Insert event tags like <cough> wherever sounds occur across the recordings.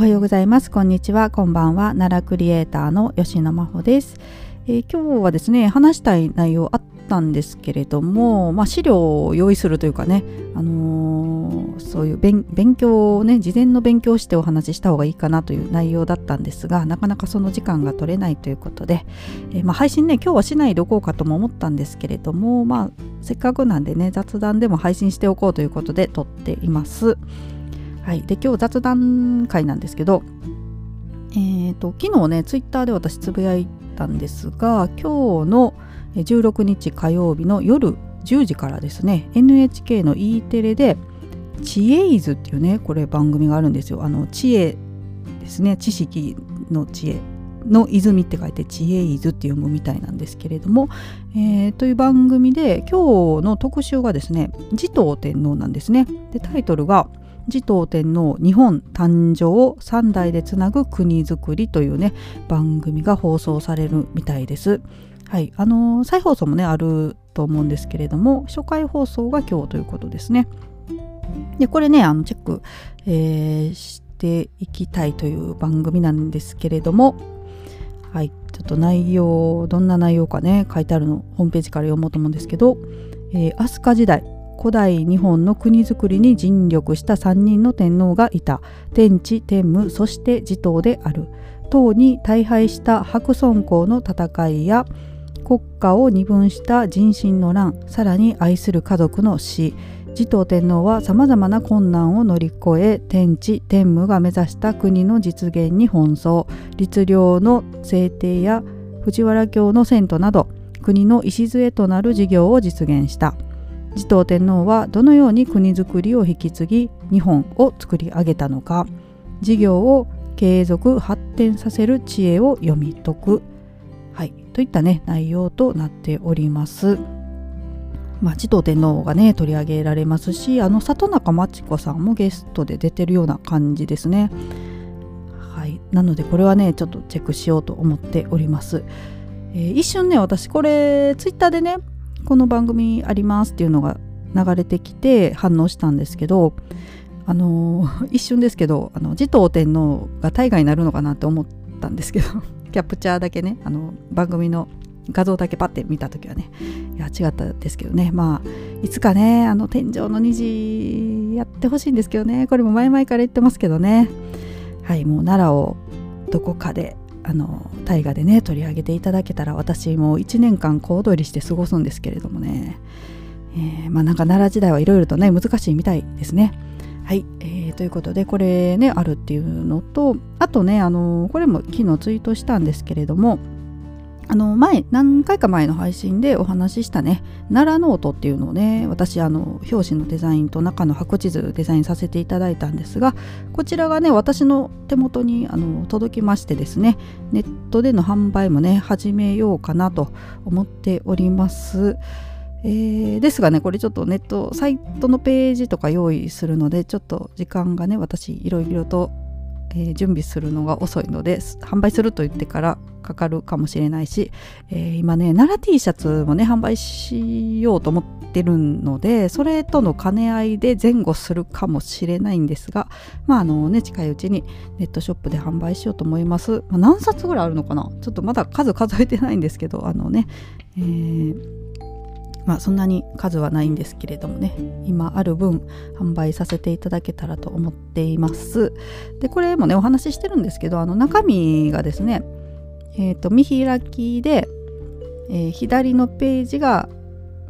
おはようございます。こんにちは。こんばんは。奈良クリエイターの吉野真帆です、えー、今日はですね話したい内容あったんですけれども、まあ、資料を用意するというかね、あのー、そういう勉強をね事前の勉強してお話しした方がいいかなという内容だったんですがなかなかその時間が取れないということで、えー、まあ、配信ね今日はしないでおこうかとも思ったんですけれども、まあ、せっかくなんでね雑談でも配信しておこうということで撮っています。はい、で今日雑談会なんですけど、えーと、昨日ねツイッターで私つぶやいたんですが今日の16日火曜日の夜10時からですね NHK の E テレで「知恵イズ」っていうねこれ番組があるんですよ。あの知恵ですね。知識の知恵。の泉って書いて知恵図って読むみたいなんですけれども、えー、という番組で今日の特集がですね持統天皇なんですね。でタイトルが持統天皇日本誕生三代でつなぐ国づくりというね番組が放送されるみたいです。はい、あの再放送もねあると思うんですけれども初回放送が今日ということですね。でこれねあのチェック、えー、していきたいという番組なんですけれどもはいちょっと内容どんな内容かね書いてあるのホームページから読もうと思うんですけど、えー、飛鳥時代古代日本の国づくりに尽力した3人の天皇がいた。天智天武そして持統である。唐に大敗した白村江の戦いや国家を二分した人心の乱さらに愛する家族の死。持統天皇はさまざまな困難を乗り越え天智天武が目指した国の実現に奔走。律令の制定や藤原京の遷都など国の礎となる事業を実現した。持統天皇はどのように国づくりを引き継ぎ日本を作り上げたのか事業を継続発展させる知恵を読み解く、はい、といったね内容となっております。まあ、持統天皇がね取り上げられますしあの里中真知子さんもゲストで出てるような感じですね。はい、なのでこれはねちょっとチェックしようと思っております。えー、一瞬ね私これツイッターでねこの番組ありますっていうのが流れてきて反応したんですけどあの <laughs> 一瞬ですけどあの持統天皇が大河になるのかなって思ったんですけど <laughs> キャプチャーだけねあの番組の画像だけパッて見た時はねいや違ったですけどね。まあいつかねあの天井の虹やってほしいんですけどね。これも前々から言ってますけどね。はいもう奈良をどこかであの大河でね取り上げていただけたら私も1年間小躍りして過ごすんですけれどもね、えー、まあなんか奈良時代はいろいろとね難しいみたいですね。はい、えー、ということでこれねあるっていうのとあとねあのこれも昨日ツイートしたんですけれどもあの前何回か前の配信でお話ししたね奈良ノートっていうのをね私あの表紙のデザインと中の箱地図デザインさせていただいたんですがこちらがね私の手元にあの届きましてですねネットでの販売もね始めようかなと思っております。えー、ですがねこれちょっとネットサイトのページとか用意するのでちょっと時間がね私いろいろとえ、準備するのが遅いので販売すると言ってからかかるかもしれないし、えー、今ね奈良 T シャツもね販売しようと思ってるのでそれとの兼ね合いで前後するかもしれないんですがまああのね近いうちにネットショップで販売しようと思います、まあ、何冊ぐらいあるのかな？ちょっとまだ数数えてないんですけどあのね、えーまあそんなに数はないんですけれどもね今ある分販売させていただけたらと思っています。でこれもねお話ししてるんですけどあの中身がですねえっ、ー、と見開きで、えー、左のページが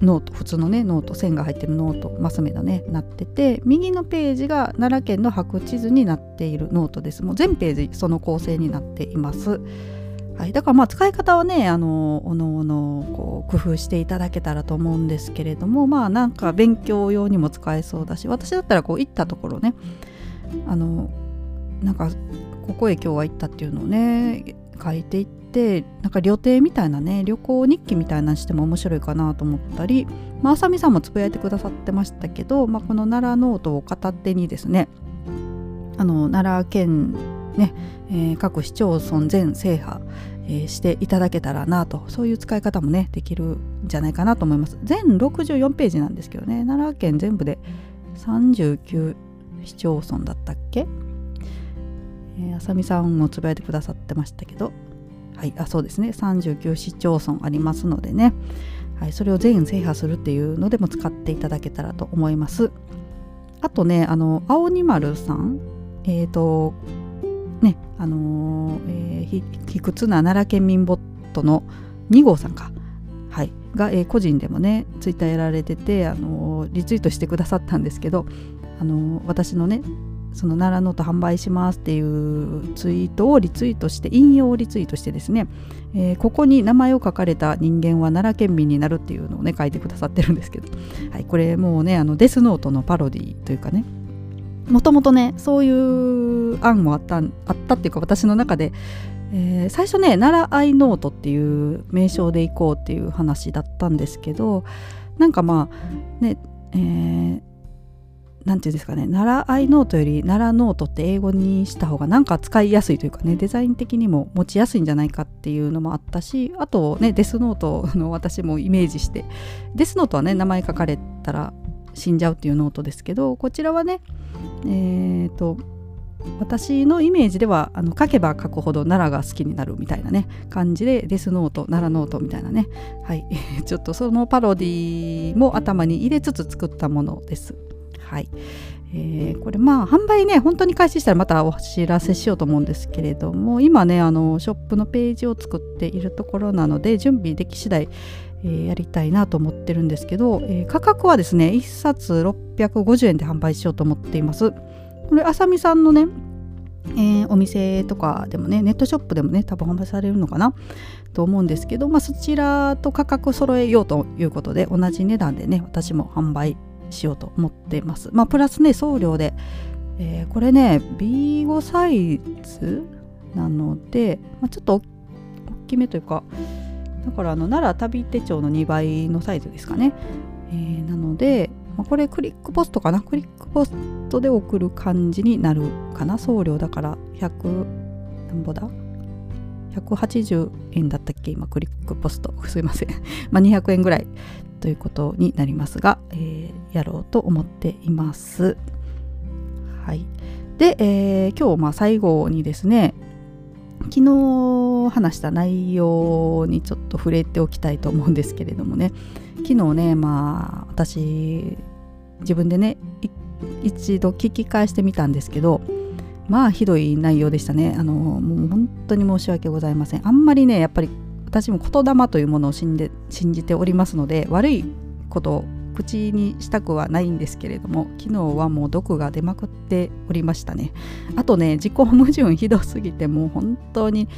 ノート普通のねノート線が入ってるノートマス目のねなってて右のページが奈良県の白地図になっているノートです。もう全ページその構成になっています。はい、だからまあ使い方はねあのおのおのこう工夫していただけたらと思うんですけれどもまあなんか勉強用にも使えそうだし私だったらこう行ったところねあのなんかここへ今日は行ったっていうのをね書いていってなんか旅程みたいなね旅行日記みたいなのしても面白いかなと思ったりまあさみさんもつぶやいてくださってましたけど、まあ、この奈良ノートを片手にですねあの奈良県ね、えー、各市町村全制覇、えー、していただけたらなとそういう使い方もねできるんじゃないかなと思います。全64ページなんですけどね奈良県全部で39市町村だったっけ、ええ、あさみさんもつぶやいてくださってましたけど。はいあそうですね。39市町村ありますのでね、はい、それを全員制覇するっていうのでも使っていただけたらと思います。あとねあの青に丸さん。えっ、ー、とねあのー、えー、卑屈な奈良県民ボットの2号さんか。はいが、えー、個人でもねツイッターやられてて、あのリツイートしてくださったんですけど、あの私のねその NARA NOTE 販売しますっていうツイートをリツイートして引用リツイートしてですね、えー、ここに名前を書かれた人間は奈良県民になるっていうのをね書いてくださってるんですけど、<laughs> はい、これもうねあのデスノートのパロディというかね。もともとねそういう案もあったあったっていうか私の中で、えー、最初ね奈良愛ノートっていう名称で行こうっていう話だったんですけどなんかまあねえー何て言うんですかね奈良愛ノートより NARA NOTE って英語にした方がなんか使いやすいというかねデザイン的にも持ちやすいんじゃないかっていうのもあったしあとねデスノートの私もイメージしてデスノートはね名前書かれたら死んじゃうっていうノートですけどこちらはねえーと私のイメージではあの書けば書くほど奈良が好きになるみたいなね感じでデスノート NARA NOTE みたいなね。はい。<laughs> ちょっとそのパロディも頭に入れつつ作ったものです。はい。えー、これまあ販売ね本当に開始したらまたお知らせしようと思うんですけれども今ねあのショップのページを作っているところなので準備でき次第、えー、やりたいなと思ってるんですけど、えー、価格はですね1冊650円で販売しようと思っています。これあさみさんのねえー、お店とかでもねネットショップでもね多分販売されるのかな？と思うんですけど、まあ、そちらと価格揃えようということで同じ値段でね私も販売しようと思ってます。まあ、プラスね、送料で、えー、これね、B5 サイズなので、まあ、ちょっと大きめというか、だからあの奈良旅手帳の2倍のサイズですかね。えー、なので、まあ、これクリックポストかな？クリックポストで送る感じになるかな？送料だから100なんぼだ？180円だったっけ？今クリックポスト。すいません。<laughs> まあ200円ぐらいということになりますが、えー、やろうと思っています。はい、で、えー、今日まあ最後にですね昨日話した内容にちょっと触れておきたいと思うんですけれどもね。昨日ねまあ私自分でね一度聞き返してみたんですけどまあひどい内容でしたね。あのもう本当に申し訳ございません。あんまりねやっぱり私も言霊というものを信で信じておりますので悪いこと口にしたくはないんですけれども昨日はもう毒が出まくっておりましたね。あとね自己矛盾ひどすぎてもう本当に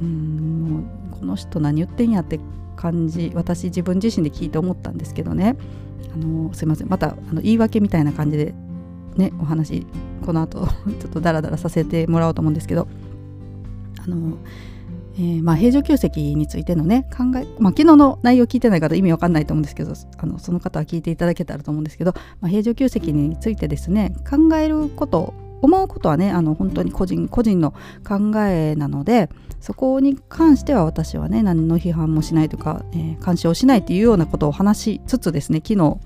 うんもうこの人何言ってんやって感じ私自分自身で聞いて思ったんですけどね。あのすいません。またあの言い訳みたいな感じでねお話この後 <laughs> ちょっとダラダラさせてもらおうと思うんですけどあのえー、まあ、平常級席についてのね考え、まあ、昨日の内容聞いてない方意味わかんないと思うんですけどあのその方は聞いていただけたらと思うんですけど、まあ、平常級席についてですね考えること思うことはねあの本当に個人個人の考えなのでそこに関しては私はね何の批判もしないとか、えー、干渉しないっていうようなことを話しつつですね昨日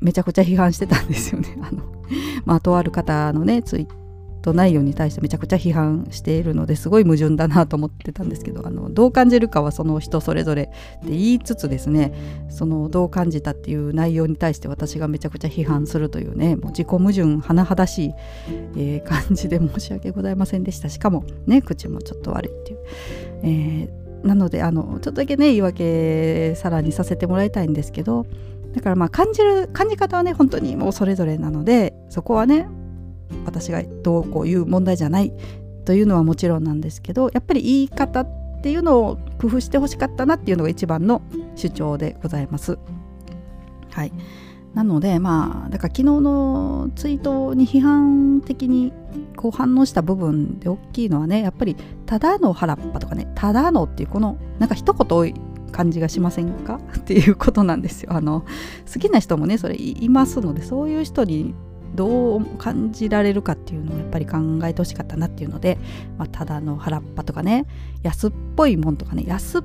めちゃくちゃ批判してたんですよね。あのまあ、とある方のねツイッと内容に対してめちゃくちゃ批判しているのですごい矛盾だなと思ってたんですけどあのどう感じるかはその人それぞれって言いつつですねそのどう感じたっていう内容に対して私がめちゃくちゃ批判するというねもう自己矛盾甚だしい、えー、感じで申し訳ございませんでしたしかもね口もちょっと悪いっていう。えーなのであのちょっとだけね言い訳さらにさせてもらいたいんですけどだからまあ感じる感じ方はね本当にもうそれぞれなのでそこはね私がどうこういう問題じゃないというのはもちろんなんですけどやっぱり言い方っていうのを工夫してほしかったなっていうのが一番の主張でございます。はい、なのでまあだから昨日のツイートに批判的にこう反応した部分で大きいのはねやっぱり「ただの原っぱ」とかね「ただの」っていうこのなんか一言多い感じがしませんか？っていうことなんですよ。あの好きな人もねそれいますのでそういう人にどう感じられるかっていうのをやっぱり考えてほしかったなっていうので、まあ、ただの原っぱとかね安っぽいもんとかね安っ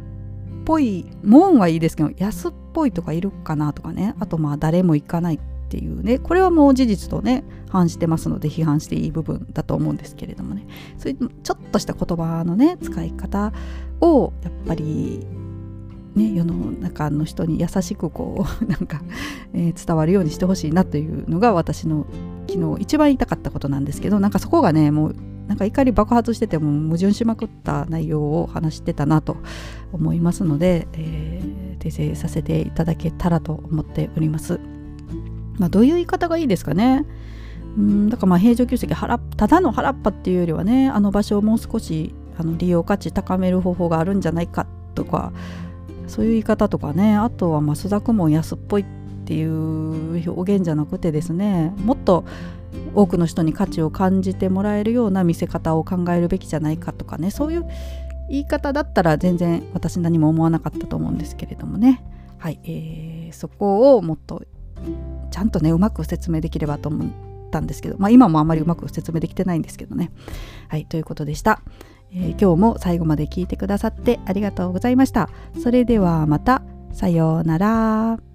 ぽいもんはいいですけど安っぽいとかいるかなとかねあとまあ誰も行かないっていうねこれはもう事実とね反してますので批判していい部分だと思うんですけれどもね。そういうちょっとした言葉のね使い方をやっぱりね、世の中の人に優しくこうなんか、えー、伝わるようにしてほしいなというのが私の昨日一番言いたかったことなんですけどなんかそこがねもうなんか怒り爆発してても矛盾しまくった内容を話してたなと思いますので、えー、訂正させていただけたらと思っております。まあ、どういう言い方がいいですかね。うんだからまあ平常給席ただの原っぱっていうよりはねあの場所をもう少しあの利用価値高める方法があるんじゃないかとかそういう言い方とかね。あとは増田雲安っぽいっていう表現じゃなくてですね。もっと多くの人に価値を感じてもらえるような見せ方を考えるべきじゃないかとかね。そういう言い方だったら全然私何も思わなかったと思うんですけれどもね。はい、えー、そこをもっとちゃんとねうまく説明できればと思ったんですけど、まあ、今もあまりうまく説明できてないんですけどね。はいということでした、えー、今日も最後まで聞いてくださってありがとうございましたそれではまたさようなら。